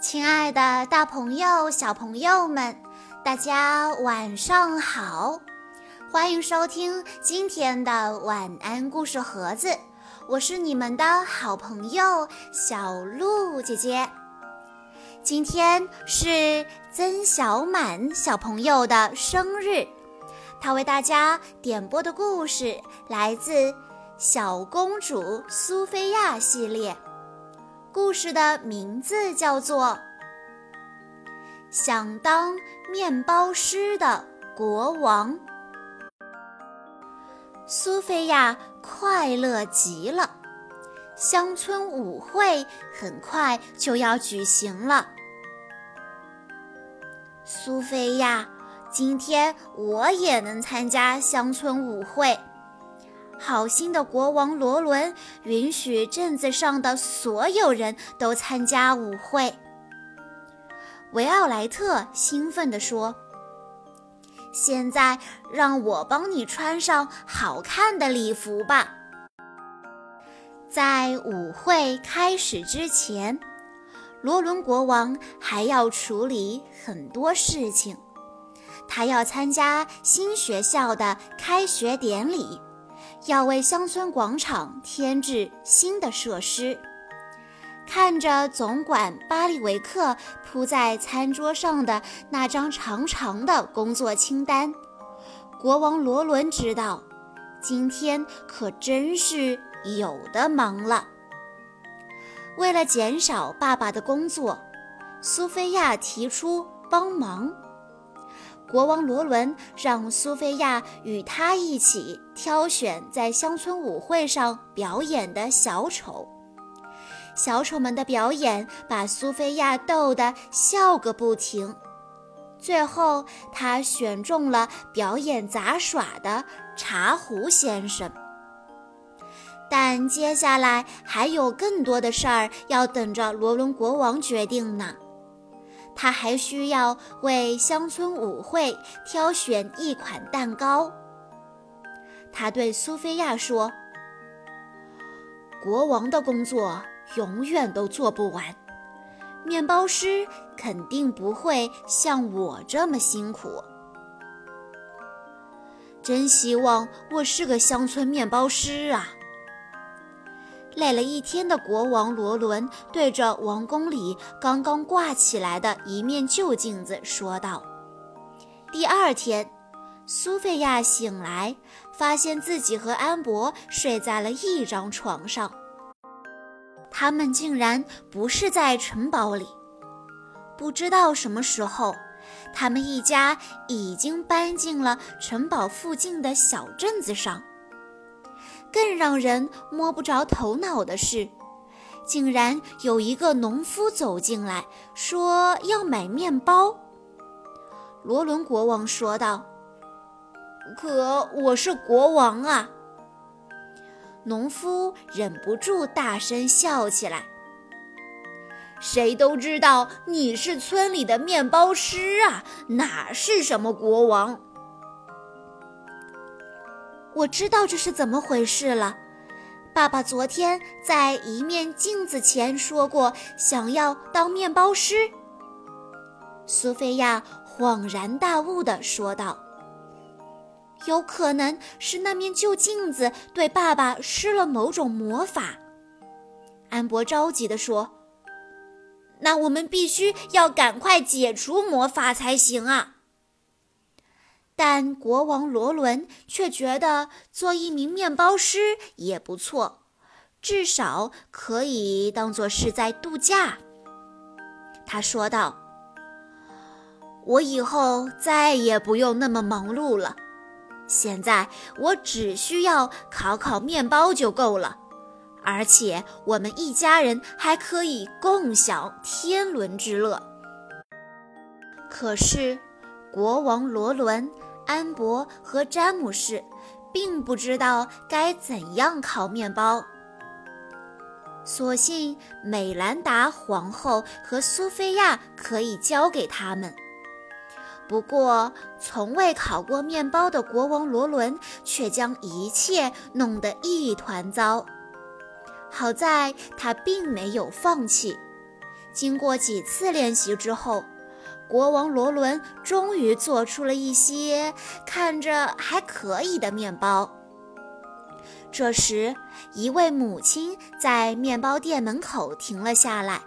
亲爱的，大朋友、小朋友们，大家晚上好！欢迎收听今天的晚安故事盒子，我是你们的好朋友小鹿姐姐。今天是曾小满小朋友的生日，他为大家点播的故事来自《小公主苏菲亚》系列。故事的名字叫做《想当面包师的国王》。苏菲亚快乐极了，乡村舞会很快就要举行了。苏菲亚，今天我也能参加乡村舞会。好心的国王罗伦允许镇子上的所有人都参加舞会。维奥莱特兴奋地说：“现在让我帮你穿上好看的礼服吧。”在舞会开始之前，罗伦国王还要处理很多事情。他要参加新学校的开学典礼。要为乡村广场添置新的设施。看着总管巴利维克铺在餐桌上的那张长长的工作清单，国王罗伦知道，今天可真是有的忙了。为了减少爸爸的工作，苏菲亚提出帮忙。国王罗伦让苏菲亚与他一起挑选在乡村舞会上表演的小丑。小丑们的表演把苏菲亚逗得笑个不停。最后，他选中了表演杂耍的茶壶先生。但接下来还有更多的事儿要等着罗伦国王决定呢。他还需要为乡村舞会挑选一款蛋糕。他对苏菲亚说：“国王的工作永远都做不完，面包师肯定不会像我这么辛苦。真希望我是个乡村面包师啊！”累了一天的国王罗伦对着王宫里刚刚挂起来的一面旧镜子说道：“第二天，苏菲亚醒来，发现自己和安博睡在了一张床上。他们竟然不是在城堡里。不知道什么时候，他们一家已经搬进了城堡附近的小镇子上。”更让人摸不着头脑的是，竟然有一个农夫走进来，说要买面包。罗伦国王说道：“可我是国王啊！”农夫忍不住大声笑起来：“谁都知道你是村里的面包师啊，哪是什么国王？”我知道这是怎么回事了。爸爸昨天在一面镜子前说过，想要当面包师。苏菲亚恍然大悟地说道：“有可能是那面旧镜子对爸爸施了某种魔法。”安博着急地说：“那我们必须要赶快解除魔法才行啊！”但国王罗伦却觉得做一名面包师也不错，至少可以当做是在度假。他说道：“我以后再也不用那么忙碌了，现在我只需要烤烤面包就够了，而且我们一家人还可以共享天伦之乐。”可是，国王罗伦。安博和詹姆士并不知道该怎样烤面包，所幸美兰达皇后和苏菲亚可以教给他们。不过，从未烤过面包的国王罗伦却将一切弄得一团糟。好在他并没有放弃，经过几次练习之后，国王罗伦终于做出了一些看着还可以的面包。这时，一位母亲在面包店门口停了下来，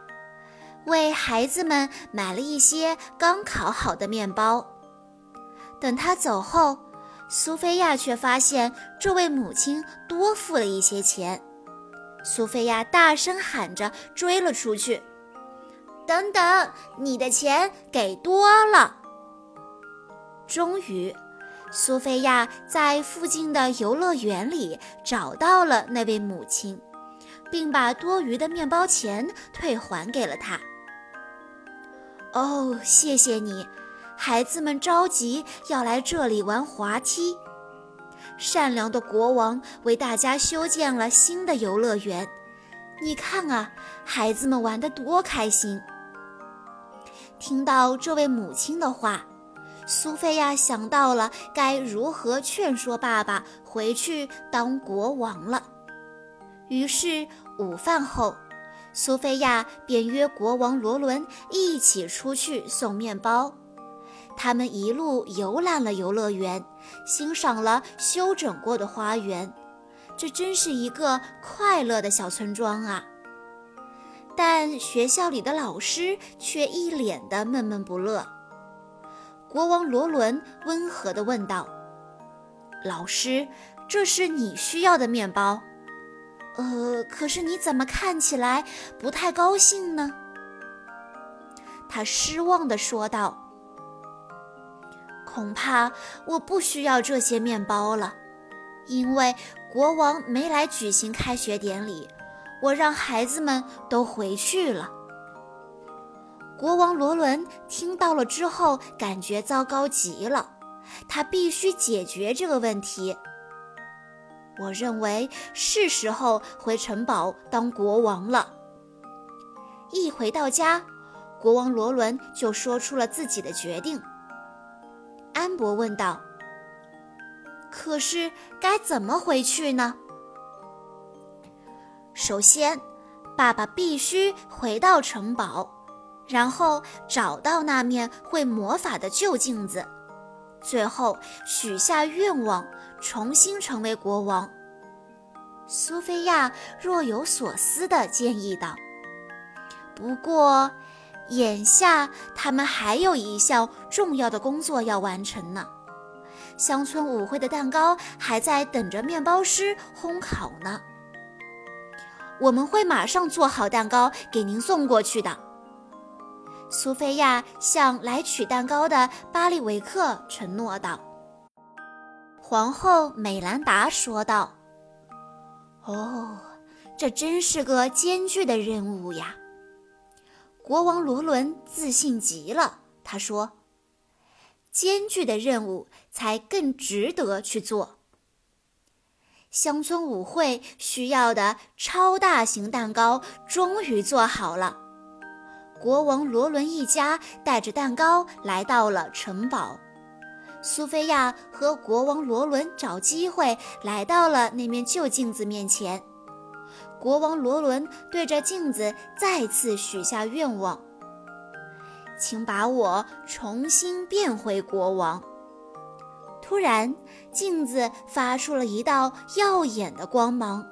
为孩子们买了一些刚烤好的面包。等他走后，苏菲亚却发现这位母亲多付了一些钱。苏菲亚大声喊着追了出去：“等等，你的钱给多了！”终于。苏菲亚在附近的游乐园里找到了那位母亲，并把多余的面包钱退还给了她。哦，谢谢你！孩子们着急要来这里玩滑梯。善良的国王为大家修建了新的游乐园，你看啊，孩子们玩得多开心！听到这位母亲的话。苏菲亚想到了该如何劝说爸爸回去当国王了。于是午饭后，苏菲亚便约国王罗伦一起出去送面包。他们一路游览了游乐园，欣赏了修整过的花园。这真是一个快乐的小村庄啊！但学校里的老师却一脸的闷闷不乐。国王罗伦温和地问道：“老师，这是你需要的面包。呃，可是你怎么看起来不太高兴呢？”他失望地说道：“恐怕我不需要这些面包了，因为国王没来举行开学典礼，我让孩子们都回去了。”国王罗伦听到了之后，感觉糟糕极了。他必须解决这个问题。我认为是时候回城堡当国王了。一回到家，国王罗伦就说出了自己的决定。安博问道：“可是该怎么回去呢？”首先，爸爸必须回到城堡。然后找到那面会魔法的旧镜子，最后许下愿望，重新成为国王。苏菲亚若有所思地建议道：“不过，眼下他们还有一项重要的工作要完成呢。乡村舞会的蛋糕还在等着面包师烘烤呢。我们会马上做好蛋糕给您送过去的。”苏菲亚向来取蛋糕的巴利维克承诺道。皇后美兰达说道：“哦，这真是个艰巨的任务呀！”国王罗伦自信极了，他说：“艰巨的任务才更值得去做。”乡村舞会需要的超大型蛋糕终于做好了。国王罗伦一家带着蛋糕来到了城堡，苏菲亚和国王罗伦找机会来到了那面旧镜子面前。国王罗伦对着镜子再次许下愿望：“请把我重新变回国王。”突然，镜子发出了一道耀眼的光芒，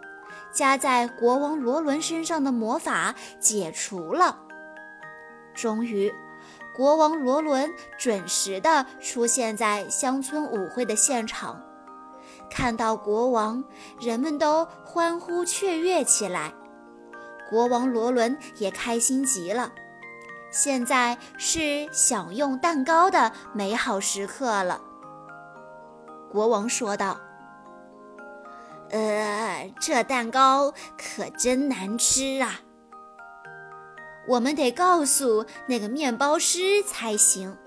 加在国王罗伦身上的魔法解除了。终于，国王罗伦准时地出现在乡村舞会的现场。看到国王，人们都欢呼雀跃起来。国王罗伦也开心极了。现在是享用蛋糕的美好时刻了。国王说道：“呃，这蛋糕可真难吃啊！”我们得告诉那个面包师才行。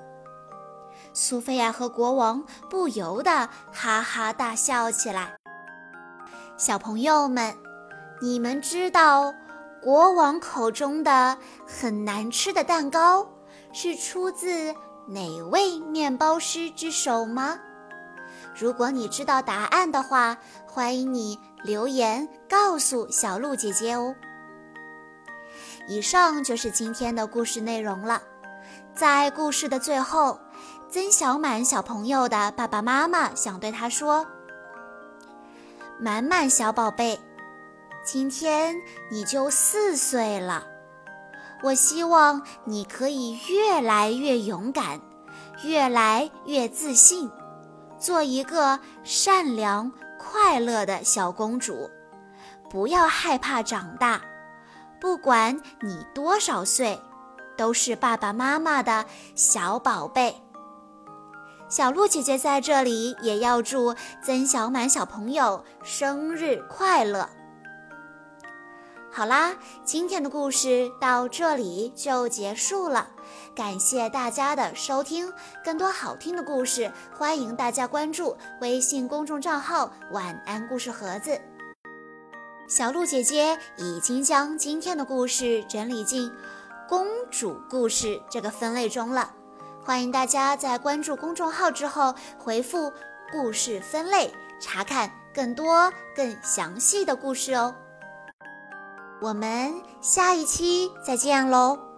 苏菲亚和国王不由得哈哈大笑起来。小朋友们，你们知道国王口中的很难吃的蛋糕是出自哪位面包师之手吗？如果你知道答案的话，欢迎你留言告诉小鹿姐姐哦。以上就是今天的故事内容了。在故事的最后，曾小满小朋友的爸爸妈妈想对他说：“满满小宝贝，今天你就四岁了。我希望你可以越来越勇敢，越来越自信，做一个善良快乐的小公主。不要害怕长大。”不管你多少岁，都是爸爸妈妈的小宝贝。小鹿姐姐在这里也要祝曾小满小朋友生日快乐。好啦，今天的故事到这里就结束了，感谢大家的收听。更多好听的故事，欢迎大家关注微信公众账号“晚安故事盒子”。小鹿姐姐已经将今天的故事整理进“公主故事”这个分类中了，欢迎大家在关注公众号之后回复“故事分类”，查看更多更详细的故事哦。我们下一期再见喽！